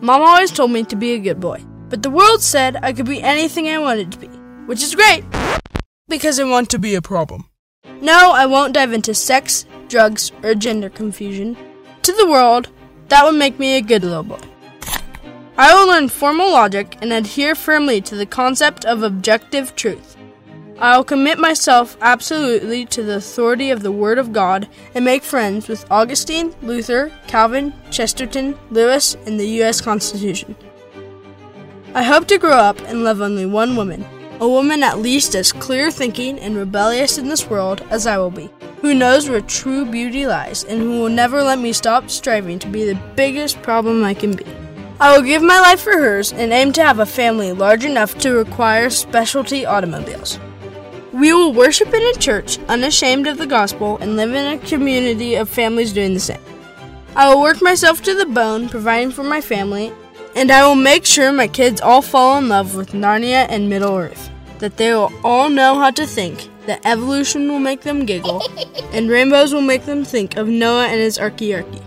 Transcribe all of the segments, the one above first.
Mom always told me to be a good boy, but the world said I could be anything I wanted to be, which is great because I want to be a problem. No, I won't dive into sex, drugs, or gender confusion. To the world, that would make me a good little boy. I will learn formal logic and adhere firmly to the concept of objective truth. I will commit myself absolutely to the authority of the Word of God and make friends with Augustine, Luther, Calvin, Chesterton, Lewis, and the U.S. Constitution. I hope to grow up and love only one woman, a woman at least as clear thinking and rebellious in this world as I will be, who knows where true beauty lies and who will never let me stop striving to be the biggest problem I can be. I will give my life for hers and aim to have a family large enough to require specialty automobiles. We will worship in a church, unashamed of the gospel, and live in a community of families doing the same. I will work myself to the bone, providing for my family, and I will make sure my kids all fall in love with Narnia and Middle Earth. That they will all know how to think, that evolution will make them giggle, and rainbows will make them think of Noah and his archaearchy.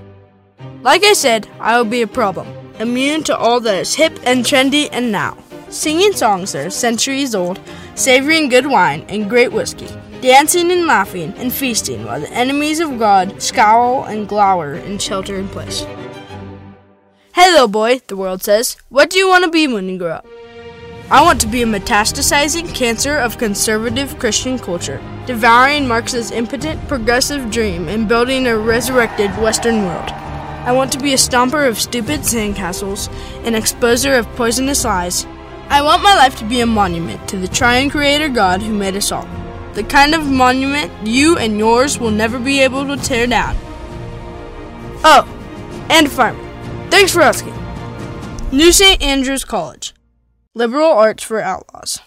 Like I said, I will be a problem, immune to all that is hip and trendy and now. Singing songs that are centuries old, savoring good wine and great whiskey, dancing and laughing and feasting while the enemies of God scowl and glower in place. Hello, boy, the world says, what do you want to be when you grow up? I want to be a metastasizing cancer of conservative Christian culture, devouring Marx's impotent progressive dream and building a resurrected Western world. I want to be a stomper of stupid sandcastles, an exposer of poisonous lies. I want my life to be a monument to the triune creator God who made us all. The kind of monument you and yours will never be able to tear down. Oh, and fireman. Thanks for asking. New St. Andrews College. Liberal arts for outlaws.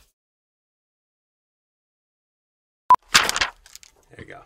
There you go.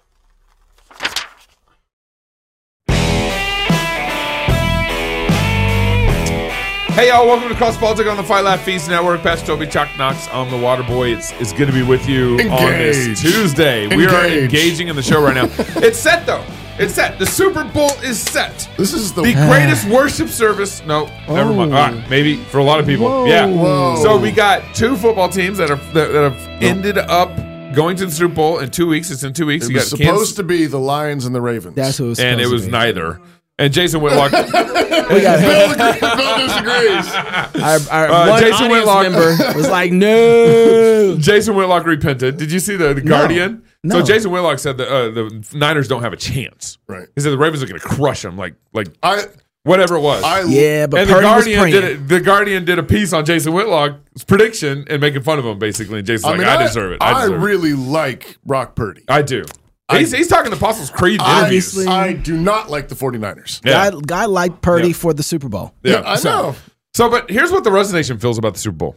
Hey y'all, welcome to Cross Politics on the Fight Laugh Feast Network. Pastor Toby Chuck Knox on the Water Boy It's, is good to be with you on this Engage. Tuesday. We are engaging in the show right now. it's set though. It's set. The Super Bowl is set. This is the, The greatest worship service. No, never mind. All right, oh. maybe for a lot of people. Yeah. Whoa. So we got two football teams that are that, that have oh. ended up going to the Super Bowl in two weeks. It's in two weeks. It you was got supposed Kansas, to be the Lions and the Ravens. That's who it was. and it was to be. neither. And Jason Whitlock. We got Bill, agrees, Bill disagrees. our, our Uh, one Jason Whitlock- member was like, "No." Jason Whitlock repented. Did you see the, the Guardian? No. So Jason Whitlock said that uh, the Niners don't have a chance. Right. He said the Ravens are going to crush them, like like I, whatever it was. I, Yeah, but and the Purdy was Guardian did it, the Guardian did a piece on Jason Whitlock's prediction and making fun of him basically. And Jason's I like, mean, I, deserve it. I, I, deserve it. really like Brock Purdy. I do. He's, he's talking to Apostles Creed interviews. Obviously. I do not like the 49ers. Yeah. Guy, guy liked Purdy Yeah. for the Super Bowl. yeah. I so, know. So, but here's what the Rest Nation feels about the Super Bowl.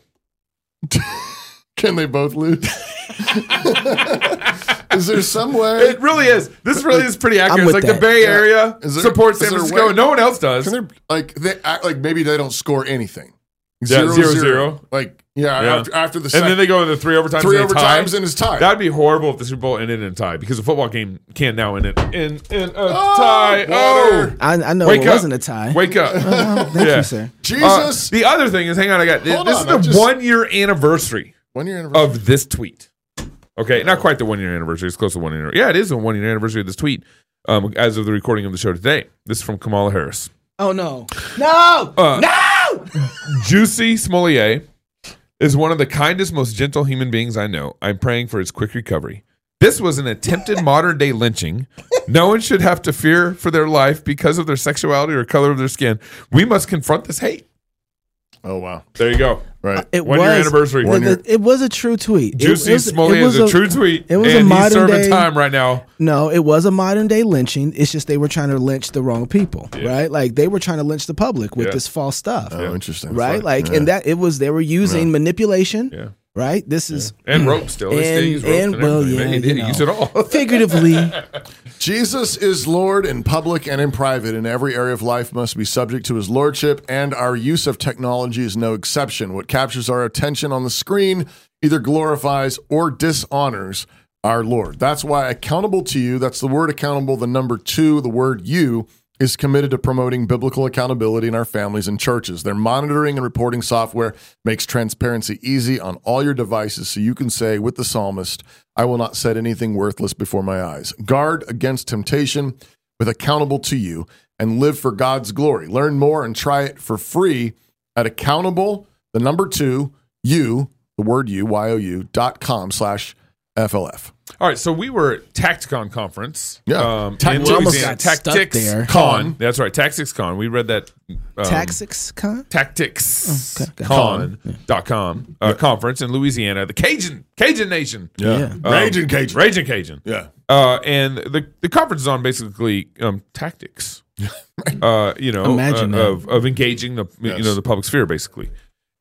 Can they both lose? is there some way? It really is. This really is pretty accurate. It's with like the that. Bay Area Is there- supports is San there a Francisco. way- and No one else does. Can they like they act like maybe they don't score anything? Yeah, zero, zero. Like yeah, Yeah. After, after the and then they go into three overtimes. three and they tie. overtimes and it's tied. That'd be horrible if the Super Bowl ended in a tie because a football game can now end in in, in a Oh, tie. Oh. I, I know wake it up! wasn't a tie. Wake up! Oh, thank Yeah. you, sir. Uh, Jesus, the other thing is, hang on, I got this. Hold this on, is the just- one year anniversary one year anniversary. of this tweet. Okay, not quite the one year anniversary. It's close to one year. Yeah, it is a one year anniversary of this tweet. Um, as of the recording of the show today, this is from Kamala Harris. Oh no, no, Uh, no! Jussie Smollett is one of the kindest, most gentle human beings I know. I'm praying for his quick recovery. This was an attempted modern day lynching. No one should have to fear for their life because of their sexuality or color of their skin. We must confront this hate. oh wow, There you go. Right. Uh, it One was year anniversary. One year. it was a true tweet. It- Jussie it Smollett it was is a, true tweet. It was a modern serving day. time right now. No, it was a modern day lynching. It's just they were trying to lynch the wrong people, right? Like they were trying to lynch the public with Yeah. this false stuff, Oh, interesting. right? Like, Yeah. and that it was they were using manipulation, Yeah. Right? This is And rope still. And- use rope and, and, well, yeah, They- they you use know. it all. figuratively. Jesus is Lord in public and in private, and every area of life must be subject to his lordship, and our use of technology is no exception. What captures our attention on the screen either glorifies or dishonors our Lord. That's why accountable to you, that's the word accountable, the number two, the word you, is committed to promoting biblical accountability in our families and churches. Their monitoring and reporting software makes transparency easy on all your devices so you can say with the psalmist, I will not set anything worthless before my eyes. Guard against temptation with accountable to you and live for God's glory. Learn more and try it for free at accountable, the number two, you, the word you, Y-O-U, dot com slash FLF. All right, so we were at Tacticon conference. Yeah. um, Ta- in we almost Louisiana. got stuck Tactics there. Con. That's right, Tactics Con. We read that. Um, Taxix con? Tactics Oh, okay. Con dot com uh, conference in Louisiana, the Cajun Cajun Nation, Yeah. Um, Raging Cajun. Raging Cajun. Yeah. Uh, and the the conference is on basically um, tactics. uh, you know, Imagine uh, of of engaging the you know the public sphere basically.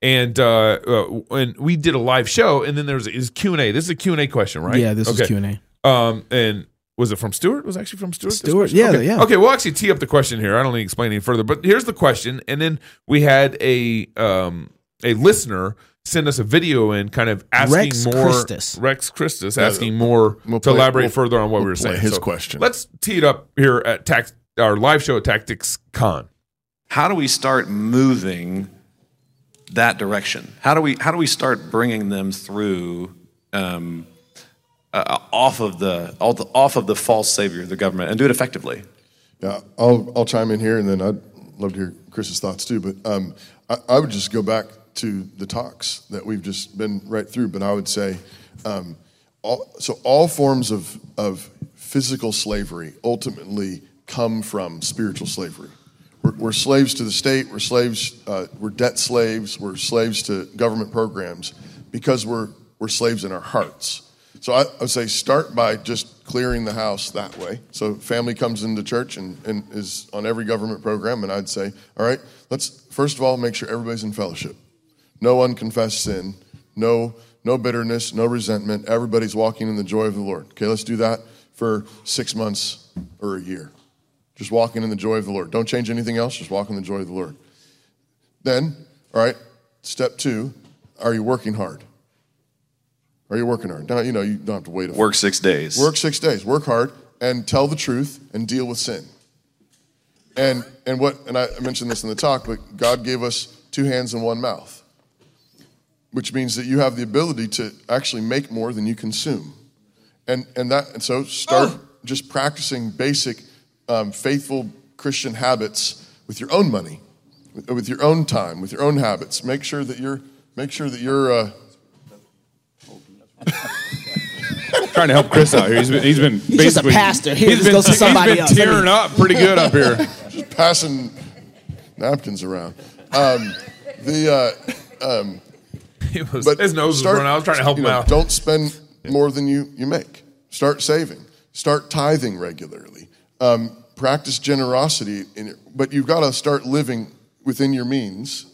And uh, uh, and we did a live show, and then there was is Q and A. This is a Q and A question, right? Yeah, this was Okay. Q&A. Um, and was it from Stuart? Was it actually from Stuart? this Stuart, yeah, Okay. yeah. Okay, we'll actually tee up the question here. I don't need to explain any further, but here's the question, and then we had a um a listener send us a video in, kind of asking Rex more. Christus. Rex Christus asking more we'll to play- elaborate we'll- further on what we'll we were play saying. his question. Let's tee it up here at tax our live show at Tactics Con. how do we start moving that direction? How do we how do we start bringing them through um, uh, off of the off of the false savior the government and do it effectively? Yeah, I'll I'll chime in here, and then I'd love to hear Chris's thoughts too. But um, I, I would just go back to the talks that we've just been right through. But I would say, um, all, so all forms of of physical slavery ultimately come from spiritual slavery. We're, we're slaves to the state. We're slaves. Uh, we're debt slaves. We're slaves to government programs because we're we're slaves in our hearts. So I, I would say start by just clearing the house that way. So family comes into church and, and is on every government program, and I'd say, all right, let's first of all make sure everybody's in fellowship. No unconfessed sin, no no bitterness, no resentment. Everybody's walking in the joy of the Lord. Okay, let's do that for six months or a year. Just walking in the joy of the Lord. Don't change anything else, just walk in the joy of the Lord. Then, all right, step two, are you working hard? Are you working hard? Now, you know, you don't have to wait Work six days. Work six days. Work hard and tell the truth and deal with sin. And and what and I mentioned this in the talk, but God gave us two hands and one mouth, which means that you have the ability to actually make more than you consume. And and that and so start oh. just practicing basic um, faithful Christian habits with your own money, with, with your own time, with your own habits. Make sure that you're make sure that you're. Uh, trying to help Chris out here. He's been, he's been He's just a pastor. Here, He's just been, go to somebody been else. Let me- tearing up pretty good up here. just passing napkins around. Um, the uh, He was, but his nose start- was running. I was trying to help him know, out. Don't spend more than you you make. Start saving. Start tithing regularly. Um, practice generosity, in but you've got to start living within your means.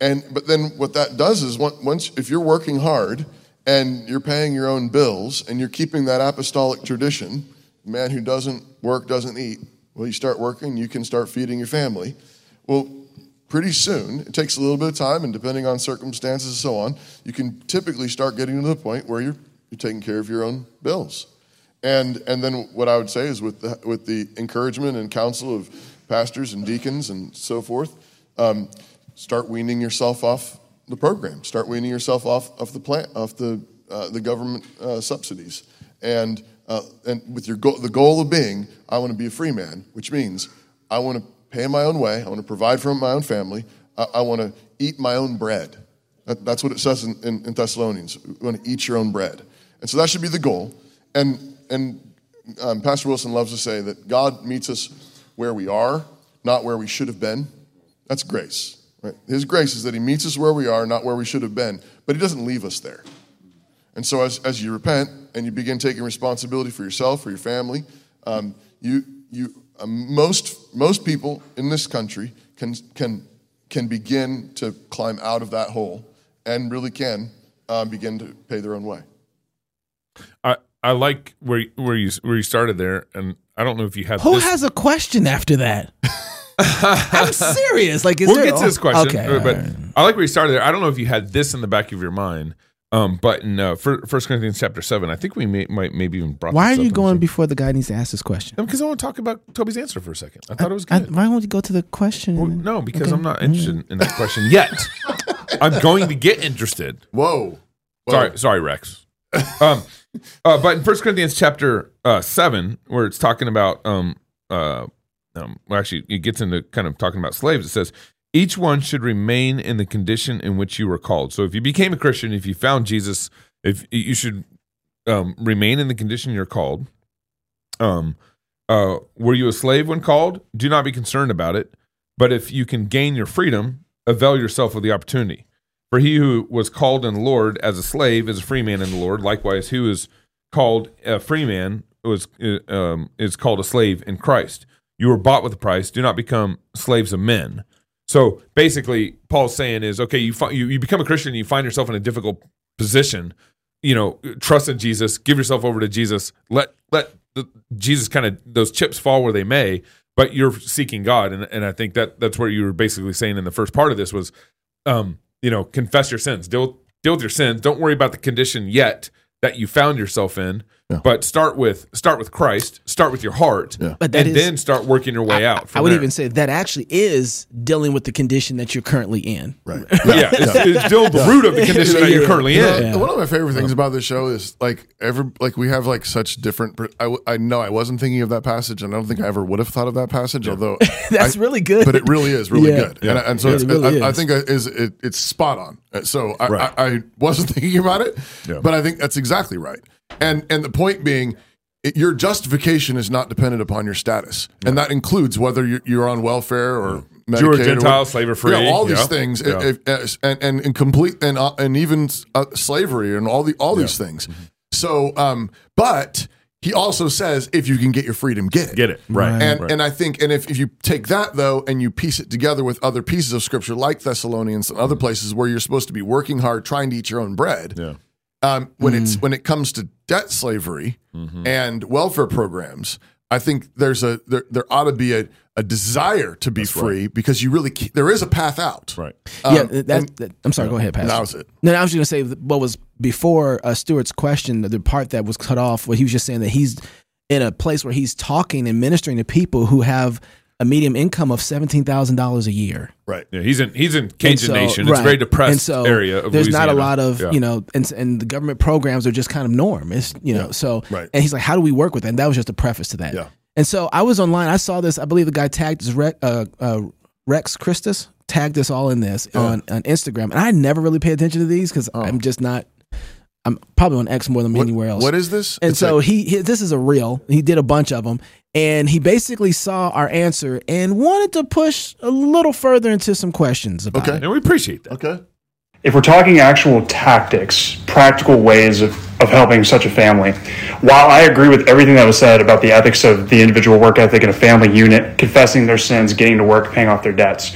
And but then what that does is once if you're working hard and you're paying your own bills and you're keeping that apostolic tradition, man who doesn't work doesn't eat. Well, you start working, you can start feeding your family. Well, pretty soon, it takes a little bit of time, and depending on circumstances and so on, you can typically start getting to the point where you're, you're taking care of your own bills. And, and then what I would say is with the, with the encouragement and counsel of pastors and deacons and so forth, um, start weaning yourself off the program. Start weaning yourself off, off the plant, off the, uh, the government uh, subsidies. And, uh, and with your go- the goal of being, I want to be a free man, which means I want to pay my own way. I want to provide for my own family. I, I want to eat my own bread. That, that's what it says in, in, in Thessalonians. You want to eat your own bread. And so that should be the goal. And, and um, Pastor Wilson loves to say that God meets us where we are, not where we should have been. That's grace. Right? His grace is that He meets us where we are, not where we should have been, but He doesn't leave us there. And so, as, as you repent and you begin taking responsibility for yourself, for your family, um, you, you, uh, most, most people in this country can, can, can begin to climb out of that hole and really can uh, begin to pay their own way. I, I like where where you where you started there, and I don't know if you had Who this. has a question after that? I'm serious. Like, is we'll there, get to this question, Okay, uh, but all right. I like where you started there. I don't know if you had this in the back of your mind, Um, but in uh, First Corinthians chapter seven, I think we may, might maybe even brought. Why are this up you in going before the guy needs to ask this question? Because I want to talk about Toby's answer for a second. I thought it was I- good. why won't you go to the question? Well, no, because Okay. I'm not interested in that question yet. I'm going to get interested. Whoa. Whoa. Sorry, sorry, Rex. um, uh, but in First Corinthians chapter uh, seven, where it's talking about, um, uh, um, well, actually, it gets into kind of talking about slaves. It says each one should remain in the condition in which you were called. So, if you became a Christian, if you found Jesus, if you should um, remain in the condition you're called. Um, uh, were you a slave when called? Do not be concerned about it. But if you can gain your freedom, avail yourself of the opportunity. For he who was called in the Lord as a slave is a free man in the Lord. Likewise, who is called a free man was uh, um, is called a slave in Christ. You were bought with a price. Do not become slaves of men. So basically, Paul's saying is okay. You fi- you, you become a Christian. You find yourself in a difficult position. You know, trust in Jesus. Give yourself over to Jesus. Let let the, Jesus kind of those chips fall where they may. But you're seeking God, and and I think that that's what you were basically saying in the first part of this was um, you know, confess your sins, deal deal with your sins. Don't worry about the condition yet that you found yourself in, but start with start with Christ. Start with your heart, But and is- then start working your way out. I would there. even say that actually is dealing with the condition that you're currently in. Right. yeah, it's, it's still the root of the condition that you're currently You know, in. Yeah. One of my favorite things about this show is like every like we have like such different. I, I, w- I know I wasn't thinking of that passage, and I don't think I ever would have thought of that passage. Although That's I- really good. but it really is really Yeah. good, and, and so It it's, really I, I is. think is it, it's spot on. So I, Right. I, I wasn't thinking about it, Yeah. but I think that's exactly right. And and the point being. It, your justification is not dependent upon your status, and that includes whether you're, you're on welfare or Medicaid Jew or or Gentile, what- slave or free. Yeah, all these Yeah. things, Yeah. if- if- and and and complete and uh, and even uh, slavery and all the all these things. Mm-hmm. So, um, but he also says if you can get your freedom, get it. Get it right, And right. and I think and if, if you take that though and you piece it together with other pieces of scripture like Thessalonians and other places where you're supposed to be working hard trying to eat your own bread, yeah, um, when Mm. it's when it comes to debt slavery Mm-hmm. and welfare programs, I think there's a there, there ought to be a, a desire to be free because you really there is a path out. right. yeah, Um, that, and- that- I'm sorry. Go ahead, Pastor. That was it. No, I was going to say what was before uh, Stewart's question, the part that was cut off, where he was just saying that he's in a place where he's talking and ministering to people who have a medium income of seventeen thousand dollars a year. Right. Yeah, he's in he's in Cajun so- Nation. It's right. very depressed And so area of there's not a lot of Yeah. you know, and and the government programs are just kind of norm. It's you know, so Right. and he's like, how do we work with that? And that was just a preface to that. Yeah. And so I was online. I saw this. I believe the guy tagged this Rex, uh, uh, Rex Christus tagged us all in this on, on Instagram, and I never really pay attention to these because I'm just not. I'm probably on X more than. What- anywhere else. What is this? And It's so like- he, he, this is a reel. He did a bunch of them, and he basically saw our answer and wanted to push a little further into some questions about Okay. it. and we appreciate that. okay. if we're talking actual tactics, practical ways of, of helping such a family, while I agree with everything that was said about the ethics of the individual work ethic in a family unit, confessing their sins, getting to work, paying off their debts,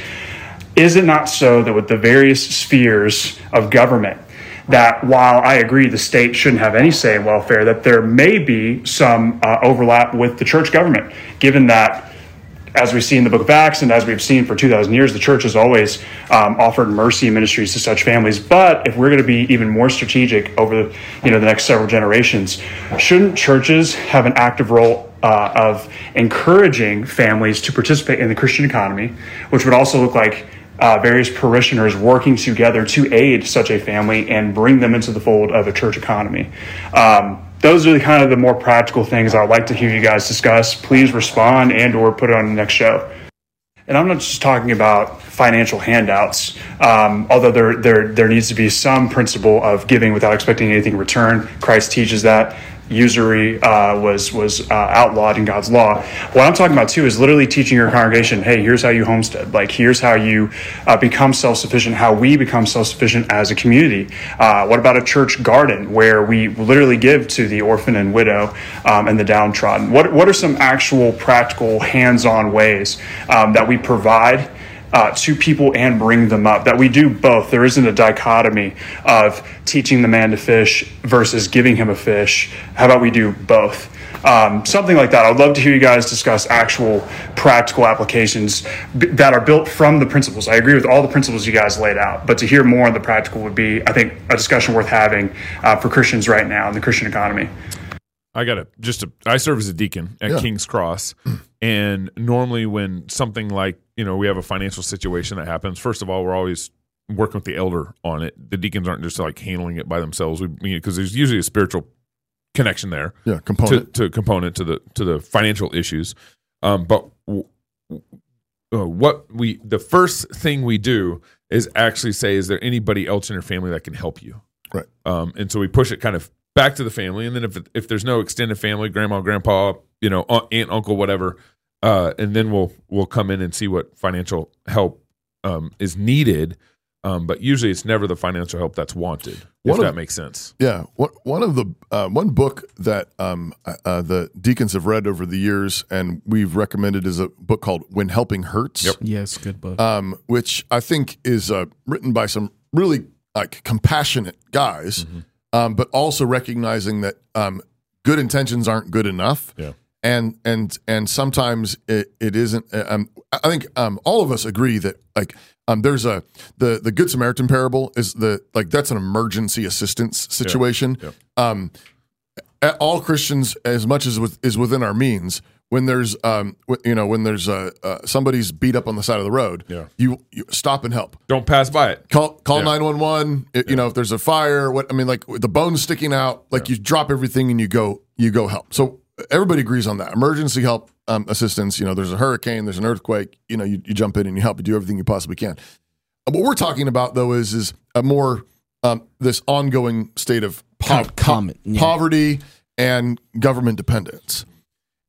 is it not so that with the various spheres of government, that while I agree the state shouldn't have any say in welfare, that there may be some uh, overlap with the church government, given that as we see in the book of Acts and as we've seen for 2,000 years, the church has always um, offered mercy ministries to such families. But if we're going to be even more strategic over the, you know, the next several generations, shouldn't churches have an active role uh, of encouraging families to participate in the Christian economy, which would also look like uh, various parishioners working together to aid such a family and bring them into the fold of a church economy? Um, those are the kind of the more practical things I'd like to hear you guys discuss. Please respond and or put it on the next show. And I'm not just talking about financial handouts, um, although there, there, there needs to be some principle of giving without expecting anything in return. Christ teaches that. Usury uh, was, was uh, outlawed in God's law. What I'm talking about too is literally teaching your congregation hey, here's how you homestead. Like, here's how you uh, become self sufficient, how we become self sufficient as a community. Uh, what about a church garden where we literally give to the orphan and widow um, and the downtrodden? What, what are some actual practical hands on ways um, that we provide? Uh, to people and bring them up. That we do both. There isn't a dichotomy of teaching the man to fish versus giving him a fish. How about we do both? um, something like that. I'd love to hear you guys discuss actual practical applications b- that are built from the principles. I agree with all the principles you guys laid out, but to hear more on the practical would be, I think, a discussion worth having uh, for Christians right now in the Christian economy. I got it. just a, I serve as a deacon at Yeah. King's Cross, and normally when something like you know we have a financial situation that happens, first of all, we're always working with the elder on it. The deacons aren't just like handling it by themselves. We because there's usually a spiritual connection there Yeah, to, component. to component to the to the financial issues. Um, but w- uh, what we the first thing we do is actually say, is there anybody else in your family that can help you? Right. Um, and so we push it kind of back to the family, and then if if there's no extended family, grandma, grandpa, you know, aunt uncle, whatever, uh, and then we'll we'll come in and see what financial help um, is needed. Um, but usually, it's never the financial help that's wanted. One if of- that makes sense. Yeah, one one of the uh, one book that um, uh, uh, the deacons have read over the years, and we've recommended is a book called "When Helping Hurts," Yep. Yes, good book. um, which I think is uh, written by some really like compassionate guys, um, but also recognizing that um, good intentions aren't good enough. Yeah. And and and sometimes it, it isn't. uh, Um, I think um, all of us agree that like um, there's a the the Good Samaritan parable is the like that's an emergency assistance situation. Yeah. Um, all Christians, as much as with, is within our means, when there's um, w- you know when there's uh, uh, somebody's beat up on the side of the road, Yeah. you, you stop and help. Don't pass by it. Call call Yeah. nine one one. You know if there's a fire, what I mean, like the bones sticking out, like you drop everything and you go you go help. So everybody agrees on that. Emergency help um, assistance. You know, there's a hurricane, there's an earthquake. You know, you, you jump in and you help. You do everything you possibly can. Uh, What we're talking about though is is a more um, this ongoing state of common, yeah. poverty and government dependence.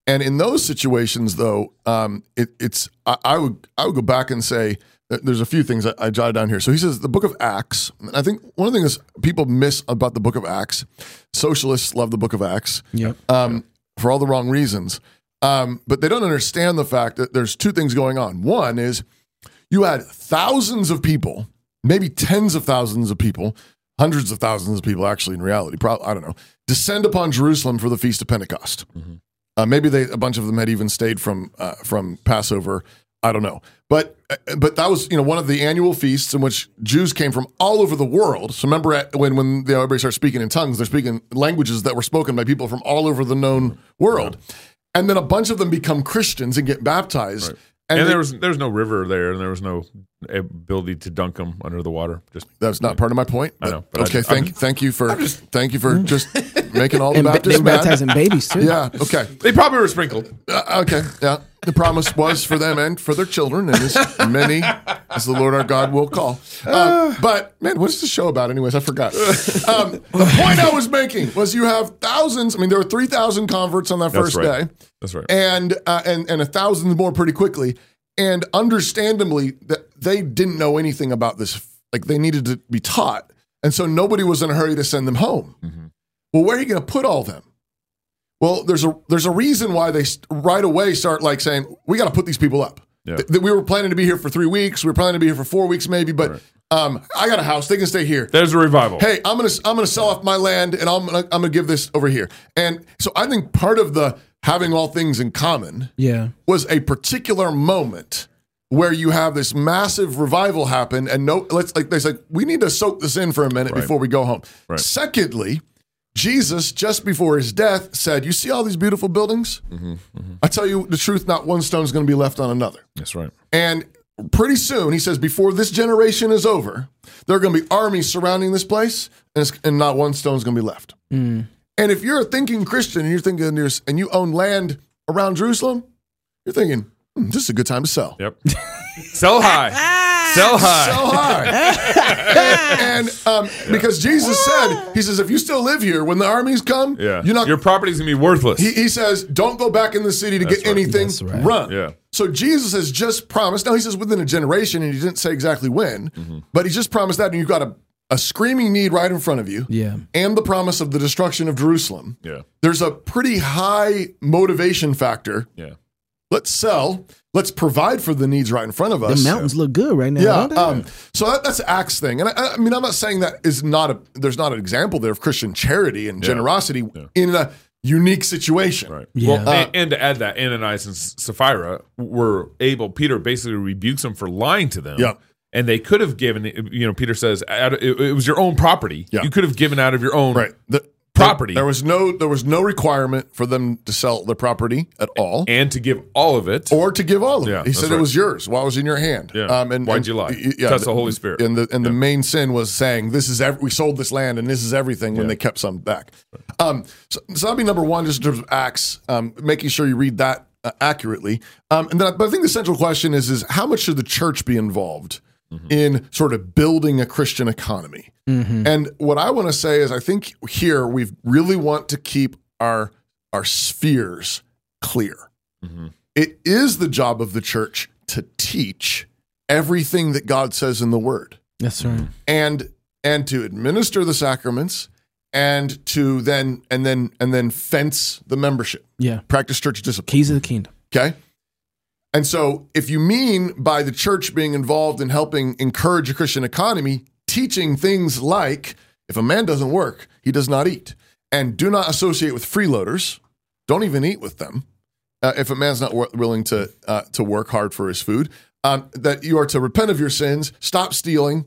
And in those situations, though, um, it, it's I, I would I would go back and say there's a few things I, I jotted down here. So he says the Book of Acts. And I think one of the things people miss about the Book of Acts, socialists love the Book of Acts yep. um, for all the wrong reasons, um, but they don't understand the fact that there's two things going on. One is you had thousands of people, maybe tens of thousands of people, hundreds of thousands of people, actually, in reality, probably I don't know, descend upon Jerusalem for the feast of Pentecost. Uh, maybe they a bunch of them had even stayed from uh, from Passover. I don't know, but uh, but that was you know one of the annual feasts in which Jews came from all over the world. So remember at, when when the everybody starts speaking in tongues, they're speaking languages that were spoken by people from all over the known world, and then a bunch of them become Christians and get baptized. And, they- there was there's no river there, and there was no ability to dunk them under the water. Just That's not part of my point. I know, but I okay, just- I'm thank just- thank you for thank you for just making all the And ba- Baptists they baptizing babies too. Yeah. Okay. they probably were sprinkled. Uh, okay. Yeah. The promise was for them and for their children, and as many as the Lord our God will call. Um, but man, what's the show about, anyways? I forgot. Um, the point I was making was you have thousands. I mean, there were three thousand converts on that That's first right. day That's right. and uh, and and a thousand more pretty quickly. And understandably, that they didn't know anything about this. Like they needed to be taught, and so nobody was in a hurry to send them home. Mm-hmm. Well, where are you going to put all them? Well, there's a there's a reason why they right away start like saying we got to put these people up. Yeah. Th- we were planning to be here for three weeks. We were planning to be here for four weeks, maybe. But um, I got a house; they can stay here There's a revival. hey, I'm gonna I'm gonna sell off my land and I'm gonna I'm gonna give this over here. And so I think part of the having all things in common Yeah. was a particular moment where you have this massive revival happen and no let's like they said we need to soak this in for a minute Right. before we go home. Right. Secondly, Jesus just before his death said, "You see all these beautiful buildings? Mm-hmm, mm-hmm. I tell you the truth, not one stone's going to be left on another." That's right. And pretty soon, he says, before this generation is over, there are going to be armies surrounding this place, and, it's, and not one stone's going to be left. Mm. And if you're a thinking Christian and you're thinking there's, and you own land around Jerusalem, you're thinking, hmm, this is a good time to sell. Yep. Sell high. Sell high. Sell high. and um, because Jesus said, He says, if you still live here, when the armies come, yeah. you're not Your property's gonna be worthless. he, he says, don't go back in the city to That's get right. anything. That's right. Run. Yeah. So Jesus has just promised. Now he says within a generation, and he didn't say exactly when, Mm-hmm. but he just promised that, and you've got a, a screaming need right in front of you, Yeah. and the promise of the destruction of Jerusalem. yeah. There's a pretty high motivation factor. Yeah. Let's sell. Let's provide for the needs right in front of us. The us. mountains look good right now. Yeah. don't they? Um, so that, that's Acts thing, and I, I mean, I'm not saying that is not a. There's not an example there of Christian charity and generosity in a unique situation. Right. Yeah. Well, and, and to add that, Ananias and Sapphira were able. Peter basically rebukes them for lying to them. Yeah. And they could have given. You know, Peter says, out of- it, it was your own property. Yeah. You could have given out of your own Right. The, property There was no there was no requirement for them to sell their property at all. and to give all of it. or to give all of Yeah, it. He said it was yours while it was in your hand. Yeah. and, Why'd and- you lie? Yeah, That's the Holy Spirit. And the and the main sin was saying this is ev- we sold this land and this is everything when they kept some back. Um, so, so that'd be number one, just in terms of Acts, um, making sure you read that uh, accurately. Um, and then, I- but I think the central question is is how much should the church be involved Mm-hmm. in sort of building a Christian economy? Mm-hmm. And what I want to say is, I think here we really want to keep our our spheres clear. Mm-hmm. It is the job of the church to teach everything that God says in the Word, That's right. Mm-hmm. and and to administer the sacraments, and to then and then and then fence the membership, Yeah. practice church discipline. Keys of the kingdom. Okay. And so, if you mean by the church being involved in helping encourage a Christian economy, teaching things like if a man doesn't work, he does not eat, and do not associate with freeloaders, don't even eat with them. Uh, if a man's not w- willing to uh, to work hard for his food, um, that you are to repent of your sins, stop stealing,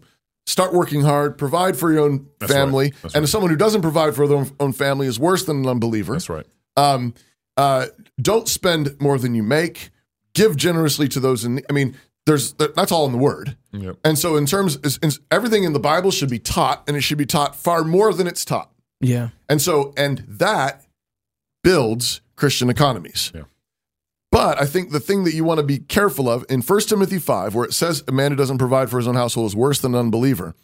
start working hard, provide for your own That's right. family, That's and right. someone who doesn't provide for their own, own family is worse than an unbeliever That's right. um, uh, don't spend more than you make. Give generously to those in. I mean, there's that's all in the Word. Yep. And so, in terms, is, is everything in the Bible should be taught, and it should be taught far more than it's taught. Yeah. And so, and that builds Christian economies. Yeah. But I think the thing that you want to be careful of in 1 Timothy 5, where it says a man who doesn't provide for his own household is worse than an unbeliever,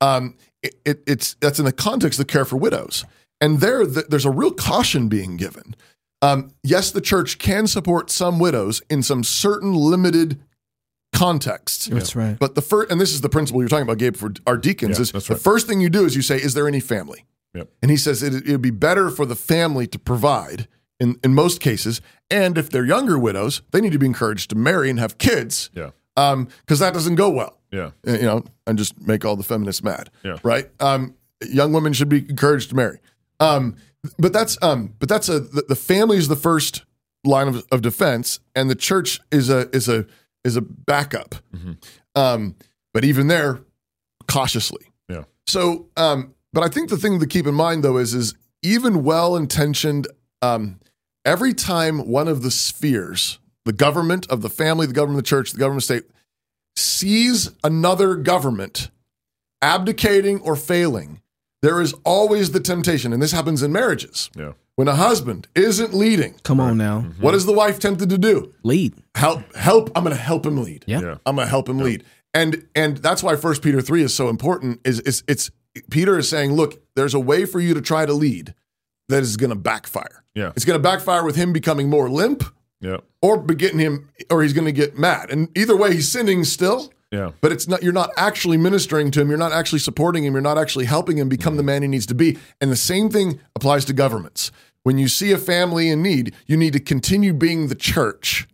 um, it, it, it's that's in the context of care for widows. And there, th- there's a real caution being given. Um, yes, the church can support some widows in some certain limited contexts. That's right. But the first, and this is the principle you're talking about, Gabe, for our deacons, Yeah, is that's the right. first thing you do is you say, "Is there any family?" Yep. And he says it would be better for the family to provide in, in most cases. And if they're younger widows, they need to be encouraged to marry and have kids Yeah. because that doesn't go well. Yeah. Uh, You know, and just make all the feminists mad. Yeah. Right. Um, young women should be encouraged to marry. Um, but that's um, but that's a the, the family is the first line of, of defense, and the church is a is a is a backup. Um, but even there, cautiously. Yeah. So, um, but I think the thing to keep in mind though is is even well intentioned. Um, every time one of the spheres, the government of the family, the government of the church, the government state, sees another government abdicating or failing, there is always the temptation, and this happens in marriages. Yeah. When a husband isn't leading, Come on now. Mm-hmm. what is the wife tempted to do? Lead. Help, help. I'm going to help him lead. Yeah. Yeah. I'm going to help him lead. And and that's why First Peter three is so important. Is is it's Peter is saying, look, there's a way for you to try to lead that is going to backfire. Yeah. It's going to backfire with him becoming more limp, Yeah. or be getting him, or he's going to get mad. And either way, he's sinning still. Yeah. But it's not. You're not actually ministering to him. You're not actually supporting him. You're not actually helping him become the mm-hmm. man he needs to be. And the same thing applies to governments. When you see a family in need, you need to continue being the church,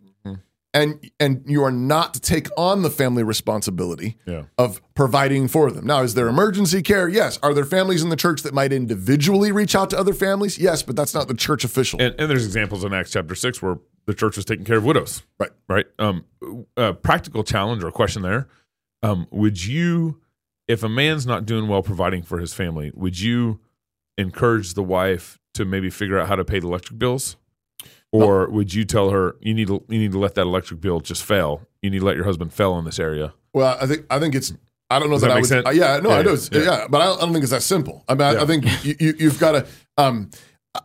and and you are not to take on the family responsibility Yeah. of providing for them. Now, is there emergency care? Yes. Are there families in the church that might individually reach out to other families? Yes, but that's not the church official. And, and there's examples in Acts chapter six where the church was taking care of widows. right. Right. Um, a practical challenge or question there. Um, would you, if a man's not doing well providing for his family, would you encourage the wife to maybe figure out how to pay the electric bills? Or would you tell her you need to you need to let that electric bill just fail? You need to let your husband fail in this area. Well, I think I think it's. I don't know Does that, that I would. sense? uh, yeah, no, Yeah, I know. yeah, It's- Yeah. yeah. but I don't, think it's that simple. I mean, I, I think you, you, you've got to. Um,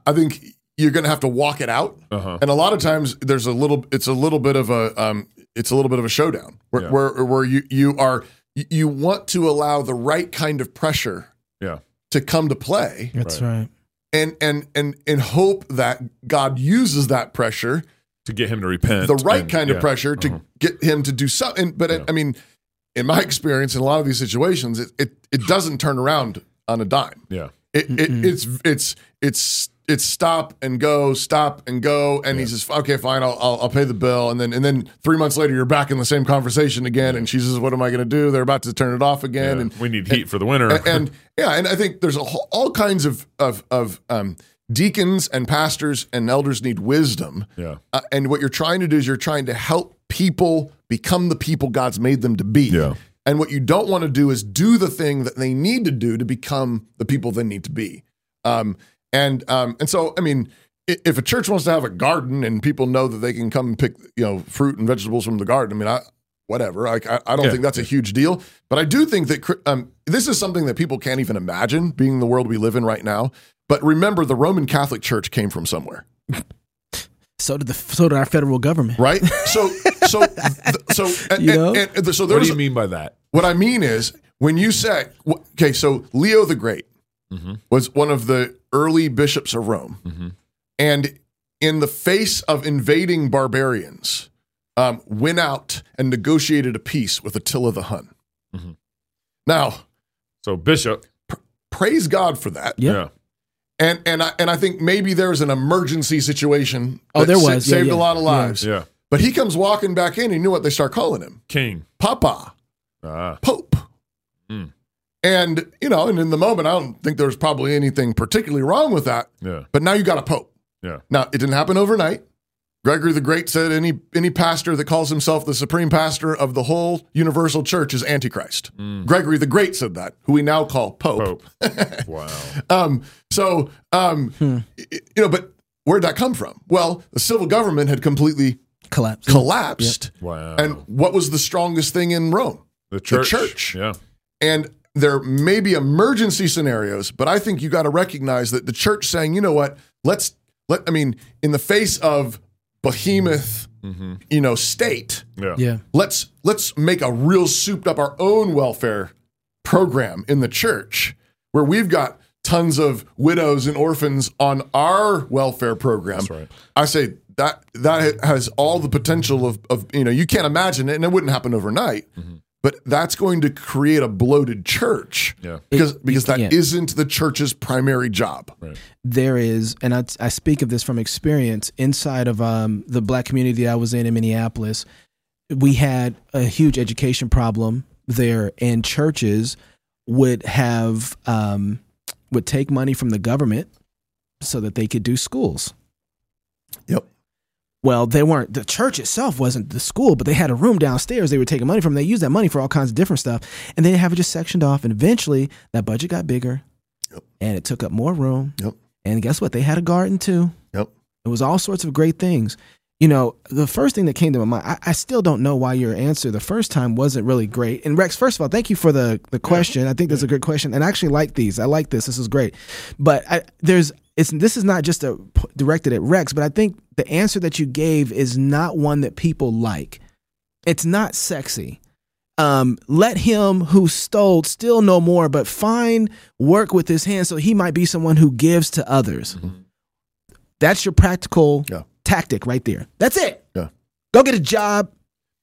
I think you're going to have to walk it out, Uh-huh. and a lot of times there's a little. It's a little bit of a. Um, it's a little bit of a showdown where Yeah. where, where you you are you- you want to allow the right kind of pressure Yeah. to come to play, That's right. And and and and hope that God uses that pressure To get him to repent. the right and- kind of yeah. pressure to Uh-huh. get him to do something. But it, I mean, in my experience, in a lot of these situations, it it, it doesn't turn around on a dime. Yeah. It, it it's it's it's it's stop and go, stop and go, and he's just okay, fine, I'll, I'll I'll pay the bill, and then and then three months later, you're back in the same conversation again, and she says, "What am I going to do?" They're about to turn it off again, Yeah. and we need heat for the winter. and, and yeah, and I think there's a whole, all kinds of of of um, deacons and pastors and elders need wisdom. Yeah. Uh, and what you're trying to do is you're trying to help people become the people God's made them to be. Yeah. And what you don't want to do is do the thing that they need to do to become the people they need to be. Um, and um, and so I mean, if a church wants to have a garden and people know that they can come and pick you know fruit and vegetables from the garden, I mean, I whatever. I, I don't Yeah. think that's a huge deal. But I do think that um, this is something that people can't even imagine being the world we live in right now. But remember, the Roman Catholic Church came from somewhere. So did the so did our federal government. right? So, so, so, and, You know? and- and so What do there's you mean by that? what I mean is when you say, okay, so Leo the Great was one of the early bishops of Rome, and in the face of invading barbarians, um, went out and negotiated a peace with Attila the Hun. Now, So Bishop. praise God for that. Yeah. Yeah. And and I, and I think maybe there's an emergency situation. Oh, that there was. Yeah, saved yeah. a lot of lives. Yeah. But he comes walking back in. And you know what they start calling him? King. Papa. Ah. Pope. Hmm. And, you know, and in the moment, I don't think there's probably anything particularly wrong with that. Yeah. But now you got a pope. Yeah. Now, it didn't happen overnight. Gregory the Great said any any pastor that calls himself the supreme pastor of the whole universal church is antichrist. Gregory the Great said that, who we now call pope. Pope. wow. Um, so, um, y- you know, but where'd that come from? Well, the civil government had completely collapsed. collapsed. Wow. And what was the strongest thing in Rome? the church. The church. Yeah. And there may be emergency scenarios, but I think you got to recognize that the church saying, you know what, let's let I mean, in the face of behemoth, mm-hmm. you know, state, Yeah. Yeah. let's let's make a real souped up our own welfare program in the church where we've got tons of widows and orphans on our welfare program. That's right. I say that that has all the potential of, of you know you can't imagine it and it wouldn't happen overnight, mm-hmm. But that's going to create a bloated church. Yeah. because It- because you that can't. not the church's primary job. there is, and I, I speak of this from experience inside of um, the black community I was in in Minneapolis. We had a huge education problem there, and churches would have um, would take money from the government so that they could do schools. Well, they weren't. The church itself wasn't the school, but they had a room downstairs. They were taking money from. They used that money for all kinds of different stuff, and they have it just sectioned off. And eventually, that budget got bigger, Yep. and it took up more room. Yep. And guess what? They had a garden too. Yep. It was all sorts of great things. You know, the first thing that came to my mind, I, I still don't know why your answer the first time wasn't really great. And Rex, first of all, thank you for the the question. I think that's a good question, and I actually like these. I like this. This is great. But I, there's it's this is not just a, directed at Rex, but I think the answer that you gave is not one that people like. It's not sexy. Um, let him who stole still no more, but find work with his hands so he might be someone who gives to others. That's your practical Yeah. tactic right there. That's it. Yeah. Go get a job,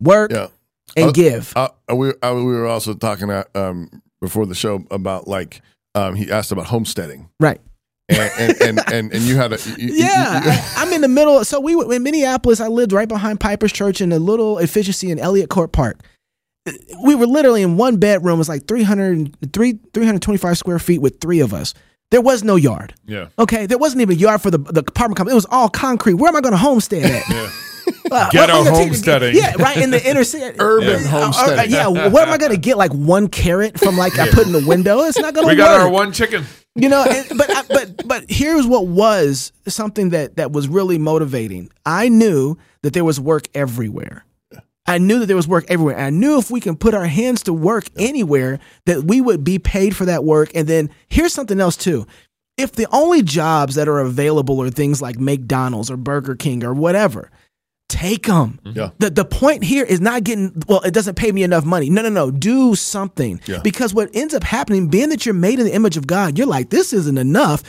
work, Yeah. and Uh, give. Uh, we uh, we were also talking at, um, before the show about like um, he asked about homesteading right. And and, and, and, you had a you- you- Yeah, you- I, I'm in the middle. So we were in Minneapolis. I lived right behind Piper's Church in a little efficiency in Elliott Court Park. We were literally in one bedroom. It was like 300, three- 325 square feet with three of us. There was no yard. Yeah. Okay, there wasn't even a yard for the the apartment complex. It was all concrete. Where am I going to homestead at? Yeah. Uh, Ghetto what am I gonna take- homesteading. Yeah, right in the inner city. Urban Uh, uh, yeah, what am I going to get? Like one carrot from like I put in the window? It's not going to work. We got our one chicken. You know, and, but I- but but here's what was something that that was really motivating. I knew that there was work everywhere. I knew that there was work everywhere. I knew if we can put our hands to work anywhere, that we would be paid for that work. And then here's something else too. If the only jobs that are available are things like McDonald's or Burger King or whatever, take them. Mm-hmm. Yeah. The the point here is not getting well. It doesn't pay me enough money. No, no, no. Do something. Yeah. Because what ends up happening, being that you're made in the image of God, you're like, this isn't enough.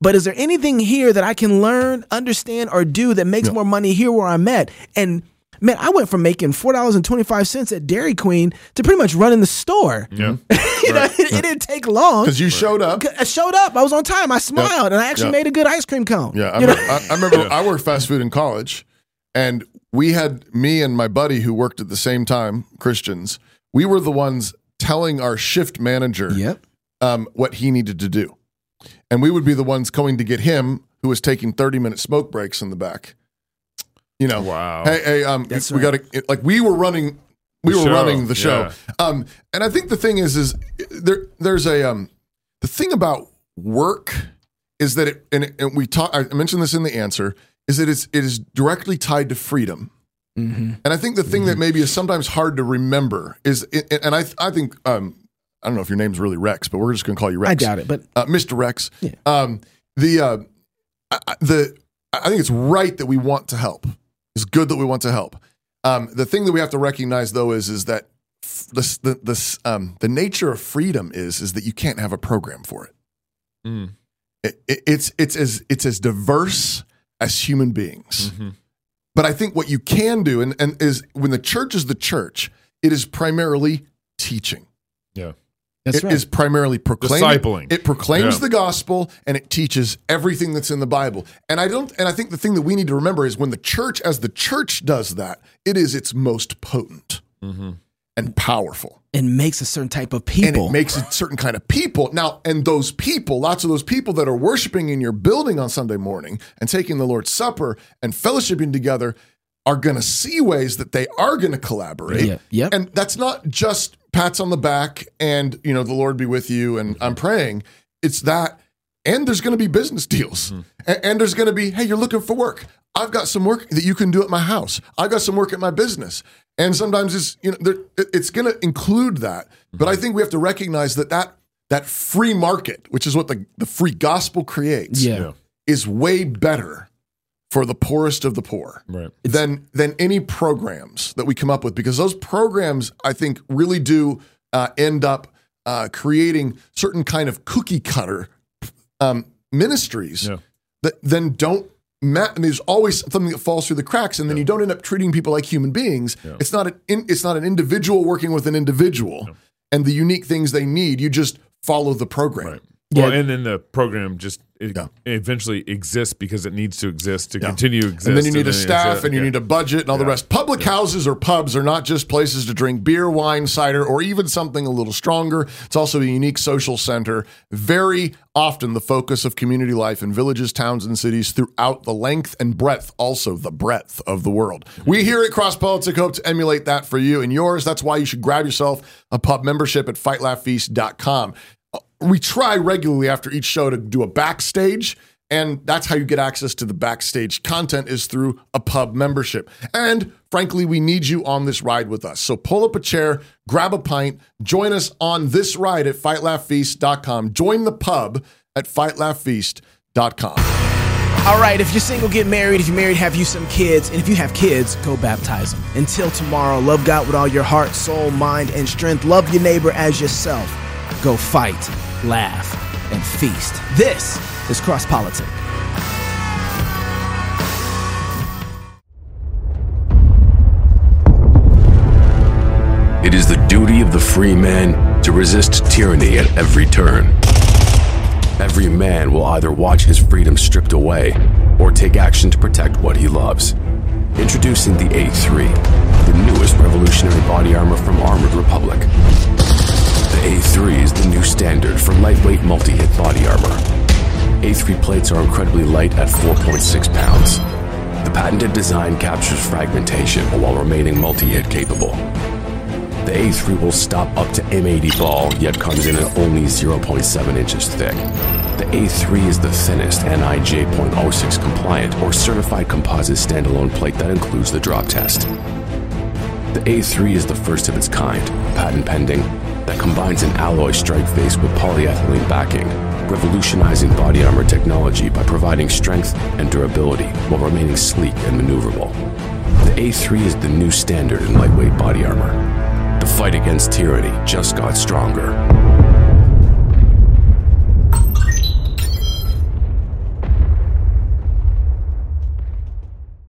But is there anything here that I can learn, understand, or do that makes more money here where I'm at? And man, I went from making four dollars and twenty five cents at Dairy Queen to pretty much running the store. Yeah. you know, it, it didn't take long. because you showed up. I showed up. I was on time. I smiled, and I actually Yeah. made a good ice cream cone. Yeah, I You remember, I, I, remember I worked fast food in college, and we had me and my buddy who worked at the same time, Christians. We were the ones telling our shift manager Yep. um, what he needed to do, and we would be the ones going to get him who was taking 30 minute smoke breaks in the back. You know, Wow. Hey, hey, um, That's we got to like we were running, we The were show, running the show. yeah. Um, and I think the thing is, is there there's a um, the thing about work is that it and, and we talk. I mentioned this in the answer is that it's it is directly tied to freedom. Mm-hmm. And I think the thing that maybe is sometimes hard to remember is, and I I think um, I don't know if your name's really Rex, but we're just going to call you Rex. I doubt it, but uh, Mr. Rex. Yeah. Um, the uh, I, I- the I think it's right that we want to help. It's good that we want to help. Um, the thing that we have to recognize though is is that f- the the the, um, the nature of freedom is is that you can't have a program for it. Mm. It- it- it's it's as it's as diverse as human beings. Mhm. But I think what you can do, and, and is when the church is the church, it is primarily teaching. Yeah. that's It right. is primarily proclaiming. Discipling. It proclaims Yeah. the gospel and it teaches everything that's in the Bible. And I don't. And I think the thing that we need to remember is when the church, as the church, does that, it is its most potent Mhm. and powerful, and makes a certain type of people. and people. it makes a certain kind of people. Now, and those people, lots of those people that are worshiping in your building on Sunday morning and taking the Lord's Supper and fellowshipping together. Are going to see ways that they are going to collaborate, Yeah. Yep. and that's not just pats on the back and you know the lord be with you and i'm praying it's that and there's going to be business deals mm-hmm. A- and, there's going to be hey you're looking for work i've got some work that you can do at my house i've got some work at my business and sometimes it's you know there, it's going to include that but i think we have to recognize that that that free market which is what the, the free gospel creates yeah. Yeah. is way better for the poorest of the poor Right. than than any programs that we come up with because those programs I think really do uh, end up uh, creating certain kind of cookie cutter um, ministries Yeah. that then don't. Ma- there's always something that falls through the cracks, and then you don't end up treating people like human beings. It's not an in, it's not an individual working with an individual, and the unique things they need. You just follow the program. Right. Well, Yeah. and then the program just it Yeah. eventually exists because it needs to exist to continue to exist. And then you need a staff and you yeah. need a budget and all the rest. Public houses or pubs are not just places to drink beer, wine, cider, or even something a little stronger. It's also a unique social center. Very often the focus of community life in villages, towns, and cities throughout the length and breadth, also the breadth of the world. We here at Cross Politic hope to emulate that for you and yours. That's why you should grab yourself a pub membership at fightlaughfeast.com. We try regularly after each show to do a backstage. And that's how you get access to the backstage content is through a pub membership. And frankly, we need you on this ride with us. So pull up a chair, grab a pint, join us on this ride at fightlaughfeast.com. Join the pub at fightlaughfeast.com. All right, if you're single, get married. If you're married, have you some kids. And if you have kids, go baptize them. Until tomorrow, love God with all your heart, soul, mind, and strength. Love your neighbor as yourself. Go fight, laugh, and feast. This is Cross Politic. It is the duty of the free man to resist tyranny at every turn. Every man will either watch his freedom stripped away or take action to protect what he loves. Introducing the A3, the newest revolutionary body armor from Armored Republic. The A3 is the new standard for lightweight multi hit body armor. A3 plates are incredibly light at 4.6 pounds. The patented design captures fragmentation while remaining multi hit capable. The A3 will stop up to M80 ball, yet comes in at only 0.7 inches thick. The A3 is the thinnest NIJ .06 compliant or certified composite standalone plate that includes the drop test. The A3 is the first of its kind, patent pending, that combines an alloy strike face with polyethylene backing, revolutionizing body armor technology by providing strength and durability while remaining sleek and maneuverable. The A3 is the new standard in lightweight body armor. The fight against tyranny just got stronger.